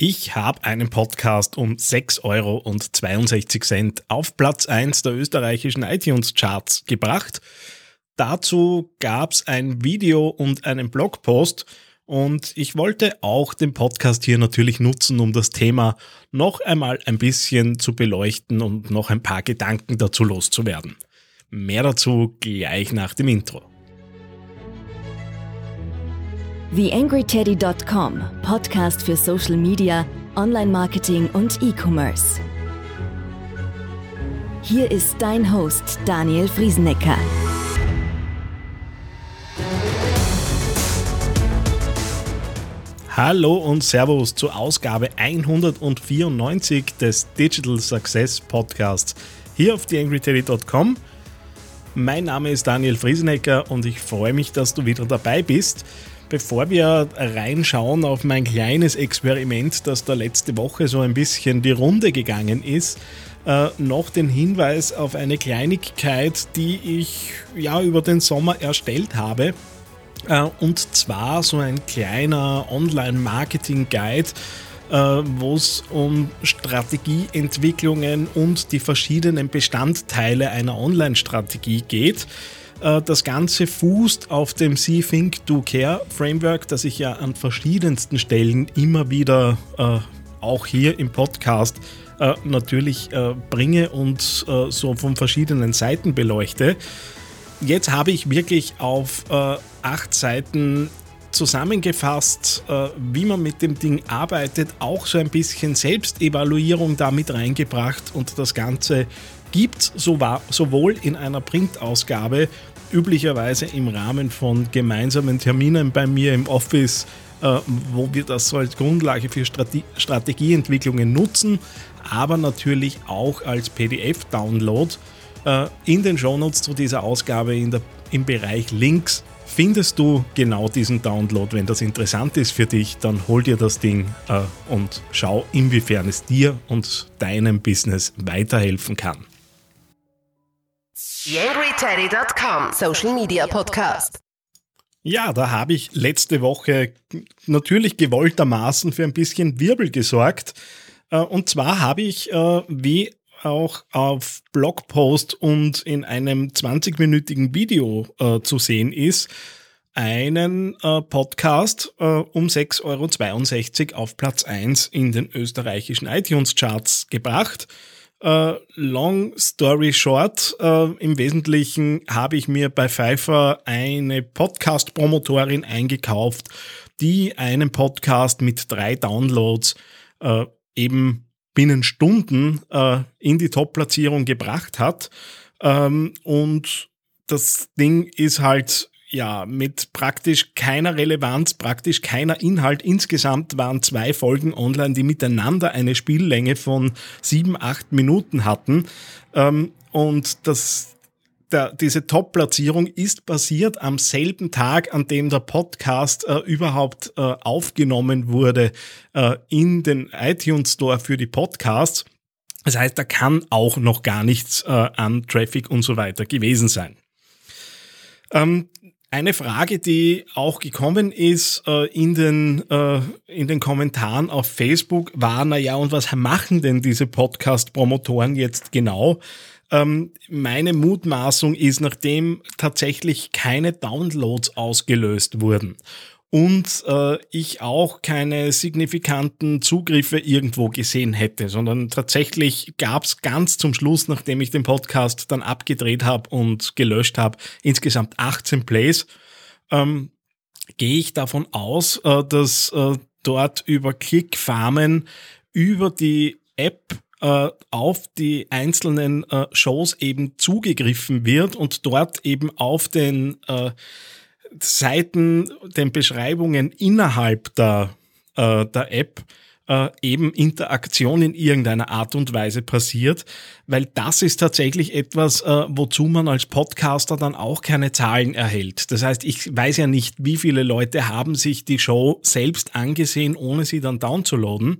Ich habe einen Podcast um 6,62 Euro auf Platz 1 der österreichischen iTunes-Charts gebracht. Dazu gab es ein Video und einen Blogpost und ich wollte auch den Podcast hier natürlich nutzen, um das Thema noch einmal ein bisschen zu beleuchten und noch ein paar Gedanken dazu loszuwerden. Mehr dazu gleich nach dem Intro. TheAngryTeddy.com, Podcast für Social Media, Online-Marketing und E-Commerce. Hier ist dein Host Daniel Friesenecker. Hallo und Servus zur Ausgabe 194 des Digital Success Podcasts hier auf TheAngryTeddy.com. Mein Name ist Daniel Friesenecker und ich freue mich, dass du wieder dabei bist. Bevor wir reinschauen auf mein kleines Experiment, das da letzte Woche so ein bisschen die Runde gegangen ist, äh, noch den Hinweis auf eine Kleinigkeit, die ich ja über den Sommer erstellt habe. Äh, und zwar so ein kleiner Online-Marketing-Guide, äh, wo es um Strategieentwicklungen und die verschiedenen Bestandteile einer Online-Strategie geht. Äh, das Ganze fußt auf dem See Think Do Care Framework, das ich ja an verschiedensten Stellen immer wieder äh, auch hier im Podcast äh, natürlich bringe und so von verschiedenen Seiten beleuchte. Jetzt habe ich wirklich auf acht Seiten zusammengefasst, wie man mit dem Ding arbeitet, auch so ein bisschen Selbstevaluierung damit reingebracht und das Ganze gibt sowohl in einer Printausgabe, üblicherweise im Rahmen von gemeinsamen Terminen bei mir im Office, äh, wo wir das als Grundlage für Strate Strategieentwicklungen nutzen, aber natürlich auch als PDF-Download. Äh, in den Shownotes zu dieser Ausgabe der, im Bereich Links findest du genau diesen Download. Wenn das interessant ist für dich, dann hol dir das Ding äh, und schau, inwiefern es dir und deinem Business weiterhelfen kann. YangryTeddy.com Social Media Podcast. Ja, da habe ich letzte Woche natürlich gewolltermaßen für ein bisschen Wirbel gesorgt. Äh, und zwar habe ich, äh, wie auch auf Blogpost und in einem 20-minütigen Video äh, zu sehen ist, einen Podcast um 6,62 Euro auf Platz 1 in den österreichischen iTunes-Charts gebracht. Uh, long story short, uh, im Wesentlichen habe ich mir bei Pfeiffer eine Podcast-Promotorin eingekauft, die einen Podcast mit drei Downloads uh, eben binnen Stunden in die Top-Platzierung gebracht hat. Um, ähm, und das Ding ist halt ja, mit praktisch keiner Relevanz, praktisch keiner Inhalt. Insgesamt waren zwei Folgen online, die miteinander eine Spiellänge von sieben, acht Minuten hatten. Ähm, und das, der, diese Top-Platzierung ist basiert am selben Tag, an dem der Podcast äh, überhaupt äh, aufgenommen wurde äh, in den iTunes Store für die Podcasts. Das heißt, da kann auch noch gar nichts äh, an Traffic und so weiter gewesen sein. Ähm, eine Frage, die auch gekommen ist äh, in, den, äh, in den Kommentaren auf Facebook, war, na ja, und was machen denn diese Podcast-Promotoren jetzt genau? Ähm, meine Mutmaßung ist, nachdem tatsächlich keine Downloads ausgelöst wurden und äh, ich auch keine signifikanten Zugriffe irgendwo gesehen hätte, sondern tatsächlich gab es ganz zum Schluss, nachdem ich den Podcast dann abgedreht habe und gelöscht habe, insgesamt 18 Plays. Ähm, Gehe ich davon aus, äh, dass äh, dort über Klickfarmen über die App äh, auf die einzelnen äh, Shows eben zugegriffen wird und dort eben auf den äh, Seiten, den Beschreibungen innerhalb der, äh, der App äh, eben Interaktion in irgendeiner Art und Weise passiert, weil das ist tatsächlich etwas, äh, wozu man als Podcaster dann auch keine Zahlen erhält. Das heißt, ich weiß ja nicht, wie viele Leute haben sich die Show selbst angesehen, ohne sie dann downzuladen.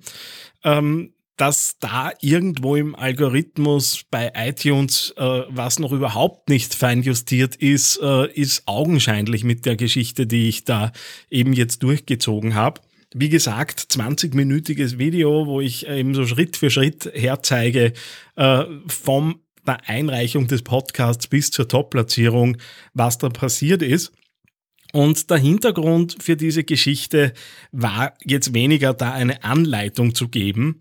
Ähm, dass da irgendwo im Algorithmus bei iTunes äh, was noch überhaupt nicht feinjustiert ist, äh, ist augenscheinlich mit der Geschichte, die ich da eben jetzt durchgezogen habe. wie gesagt, 20-minütiges Video, wo ich eben so Schritt für Schritt herzeige, äh, vom der Einreichung des Podcasts bis zur Top-Platzierung, was da passiert ist. Und der Hintergrund für diese Geschichte war jetzt weniger da eine Anleitung zu geben,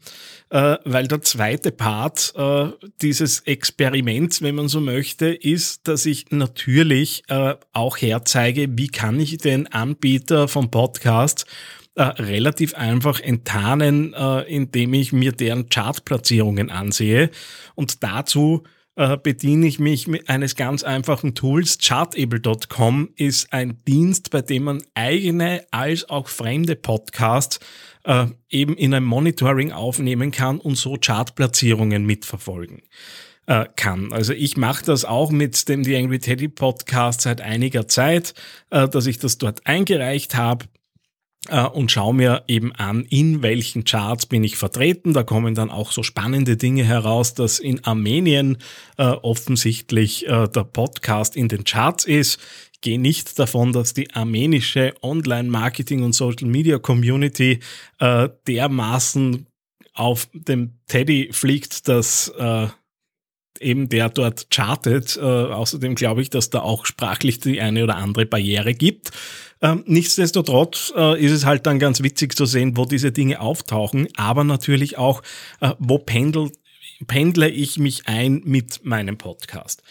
äh, weil der zweite Part äh, dieses Experiments, wenn man so möchte, ist, dass ich natürlich äh, auch herzeige, wie kann ich den Anbieter vom Podcast relativ einfach enttarnen, indem ich mir deren Chartplatzierungen ansehe. Und dazu äh, bediene ich mich mit eines ganz einfachen Tools. Chartable.com ist ein Dienst, bei dem man eigene als auch fremde Podcasts äh, eben in ein Monitoring aufnehmen kann und so Chartplatzierungen mitverfolgen äh, kann. Also ich mache das auch mit dem The Angry Teddy Podcast seit einiger Zeit, äh, dass ich das dort eingereicht habe und schaue mir eben an, in welchen Charts bin ich vertreten. Da kommen dann auch so spannende Dinge heraus, dass in Armenien äh, offensichtlich äh, der Podcast in den Charts ist. Ich gehe nicht davon, dass die armenische Online-Marketing- und Social-Media-Community äh, dermaßen auf dem Teddy fliegt, dass äh, eben der dort chartet. Äh, außerdem glaube ich, dass da auch sprachlich die eine oder andere Barriere gibt. Ähm, nichtsdestotrotz äh, ist es halt dann ganz witzig zu sehen, wo diese Dinge auftauchen, aber natürlich auch, äh, wo pendel, pendle ich mich ein mit meinem Podcast.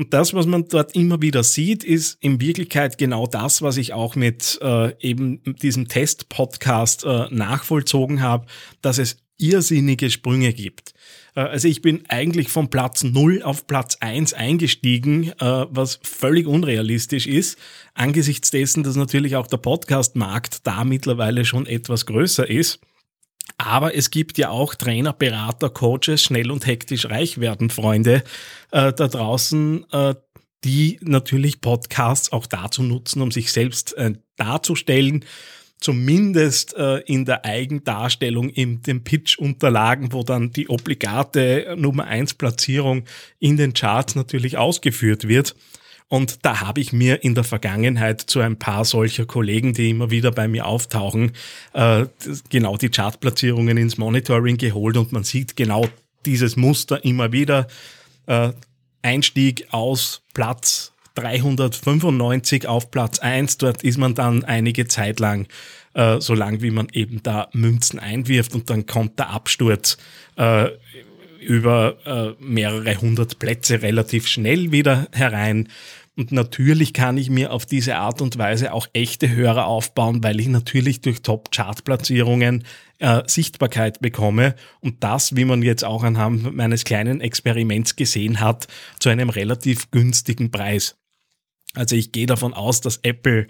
Und das, was man dort immer wieder sieht, ist in Wirklichkeit genau das, was ich auch mit äh, eben diesem Test-Podcast äh, nachvollzogen habe, dass es irrsinnige Sprünge gibt. Äh, also ich bin eigentlich von Platz 0 auf Platz 1 eingestiegen, äh, was völlig unrealistisch ist, angesichts dessen, dass natürlich auch der Podcast-Markt da mittlerweile schon etwas größer ist. Aber es gibt ja auch Trainer, Berater, Coaches, schnell und hektisch reich werden, Freunde äh, da draußen, die natürlich Podcasts auch dazu nutzen, um sich selbst darzustellen zumindest äh, in der Eigendarstellung in den Pitch-Unterlagen, wo dann die obligate Nummer 1 Platzierung in den Charts natürlich ausgeführt wird. Und da habe ich mir in der Vergangenheit zu ein paar solcher Kollegen, die immer wieder bei mir auftauchen, äh, genau die Chartplatzierungen ins Monitoring geholt und man sieht genau dieses Muster immer wieder. Äh, Einstieg aus Platz 395 auf Platz 1. Dort ist man dann einige Zeit lang, äh, so lang wie man eben da Münzen einwirft und dann kommt der Absturz äh, über äh, mehrere hundert Plätze relativ schnell wieder herein. Und natürlich kann ich mir auf diese Art und Weise auch echte Hörer aufbauen, weil ich natürlich durch Top-Chart-Platzierungen äh, Sichtbarkeit bekomme und das, wie man jetzt auch anhand meines kleinen Experiments gesehen hat, zu einem relativ günstigen Preis. Also ich gehe davon aus, dass Apple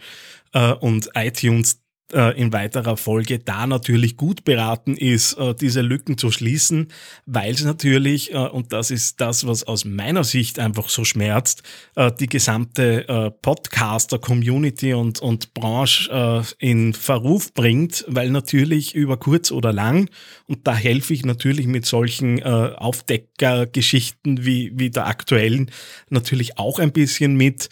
äh, und iTunes in weiterer Folge da natürlich gut beraten ist, äh, diese Lücken zu schließen, weil es natürlich, äh, und das ist das, was aus meiner Sicht einfach so schmerzt, die gesamte Podcaster-Community und, und Branche in Verruf bringt, weil natürlich über kurz oder lang, und da helfe ich natürlich mit solchen Aufdeckergeschichten wie, wie der aktuellen natürlich auch ein bisschen mit,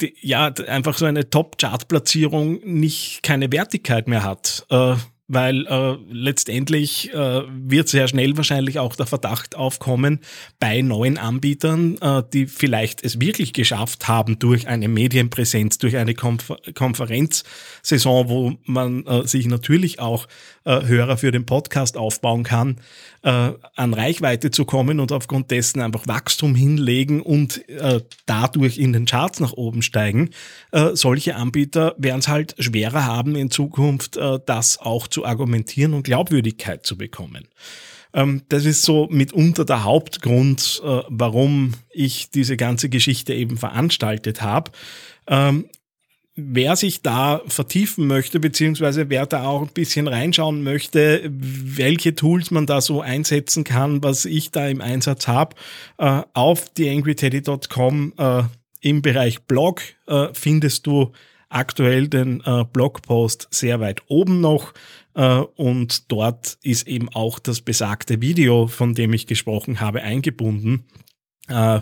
die, ja, einfach so eine Top-Chart-Platzierung nicht keine Wertigkeit mehr hat. Äh, weil äh, letztendlich äh, wird sehr schnell wahrscheinlich auch der Verdacht aufkommen bei neuen Anbietern, äh, die vielleicht es wirklich geschafft haben durch eine Medienpräsenz, durch eine Konfer Konferenzsaison, wo man äh, sich natürlich auch äh, Hörer für den Podcast aufbauen kann, äh, an Reichweite zu kommen und aufgrund dessen einfach Wachstum hinlegen und äh, dadurch in den Charts nach oben steigen. Äh, solche Anbieter werden es halt schwerer haben in Zukunft, äh, das auch zu argumentieren und Glaubwürdigkeit zu bekommen. Ähm, das ist so mitunter der Hauptgrund, äh, warum ich diese ganze Geschichte eben veranstaltet habe. Ähm, wer sich da vertiefen möchte, beziehungsweise wer da auch ein bisschen reinschauen möchte, welche Tools man da so einsetzen kann, was ich da im Einsatz habe, äh, auf theangryteddy.com äh, im Bereich Blog äh, findest du aktuell den äh, Blogpost sehr weit oben noch äh, und dort ist eben auch das besagte Video, von dem ich gesprochen habe, eingebunden. Äh,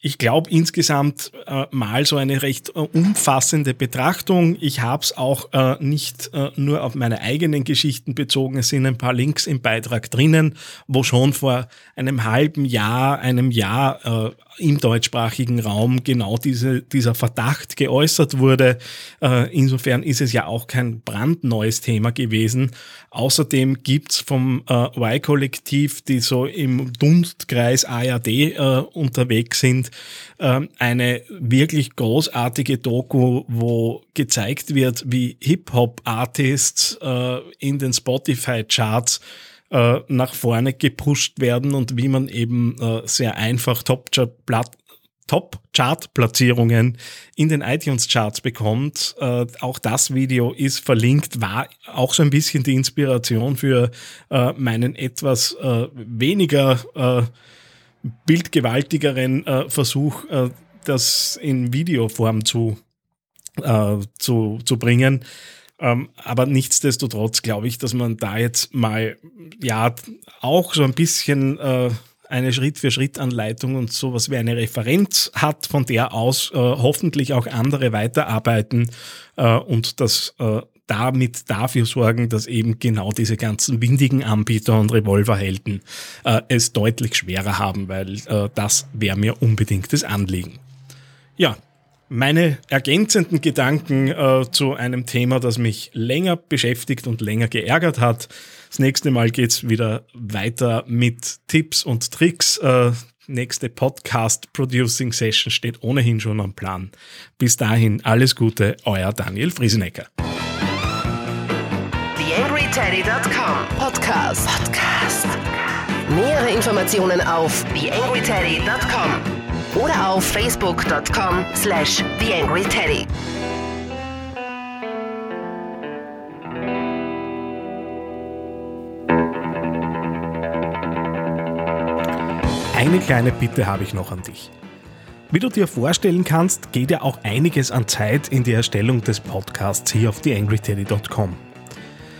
ich glaube insgesamt äh, mal so eine recht äh, umfassende Betrachtung. Ich habe es auch äh, nicht äh, nur auf meine eigenen Geschichten bezogen. Es sind ein paar Links im Beitrag drinnen, wo schon vor einem halben Jahr, einem Jahr äh, im deutschsprachigen Raum genau diese, dieser Verdacht geäußert wurde. Äh, insofern ist es ja auch kein brandneues Thema gewesen. Außerdem gibt's vom Y-Kollektiv, die so im Dunstkreis ARD unterwegs sind, äh, eine wirklich großartige Doku, wo gezeigt wird, wie Hip-Hop-Artists äh, in den Spotify-Charts äh, nach vorne gepusht werden und wie man eben äh, sehr einfach Top-Chart-Platzierungen in den iTunes-Charts bekommt. Auch das Video ist verlinkt, war auch so ein bisschen die Inspiration für meinen etwas weniger bildgewaltigeren äh, Versuch, äh, das in Videoform zu, zu, zu bringen. Ähm, aber nichtsdestotrotz glaube ich, dass man da jetzt mal ja auch so ein bisschen äh, eine Schritt-für-Schritt-Anleitung und sowas wie eine Referenz hat, von der aus äh, hoffentlich auch andere weiterarbeiten äh, und das äh, damit dafür sorgen, dass eben genau diese ganzen windigen Anbieter und Revolverhelden äh, es deutlich schwerer haben, weil äh, das wäre mir unbedingt das Anliegen. Ja, meine ergänzenden Gedanken äh, zu einem Thema, das mich länger beschäftigt und länger geärgert hat. Das nächste Mal geht's wieder weiter mit Tipps und Tricks. Äh, nächste Podcast Producing Session steht ohnehin schon am Plan. Bis dahin alles Gute, euer Daniel Friesenecker. TheAngryTeddy.com Podcast. Podcast. Nähere Informationen auf TheAngryTeddy.com oder auf facebook.com slash theangryteddy. Eine kleine Bitte habe ich noch an dich. Wie du dir vorstellen kannst, geht ja auch einiges an Zeit in die Erstellung des Podcasts hier auf theangryteddy.com.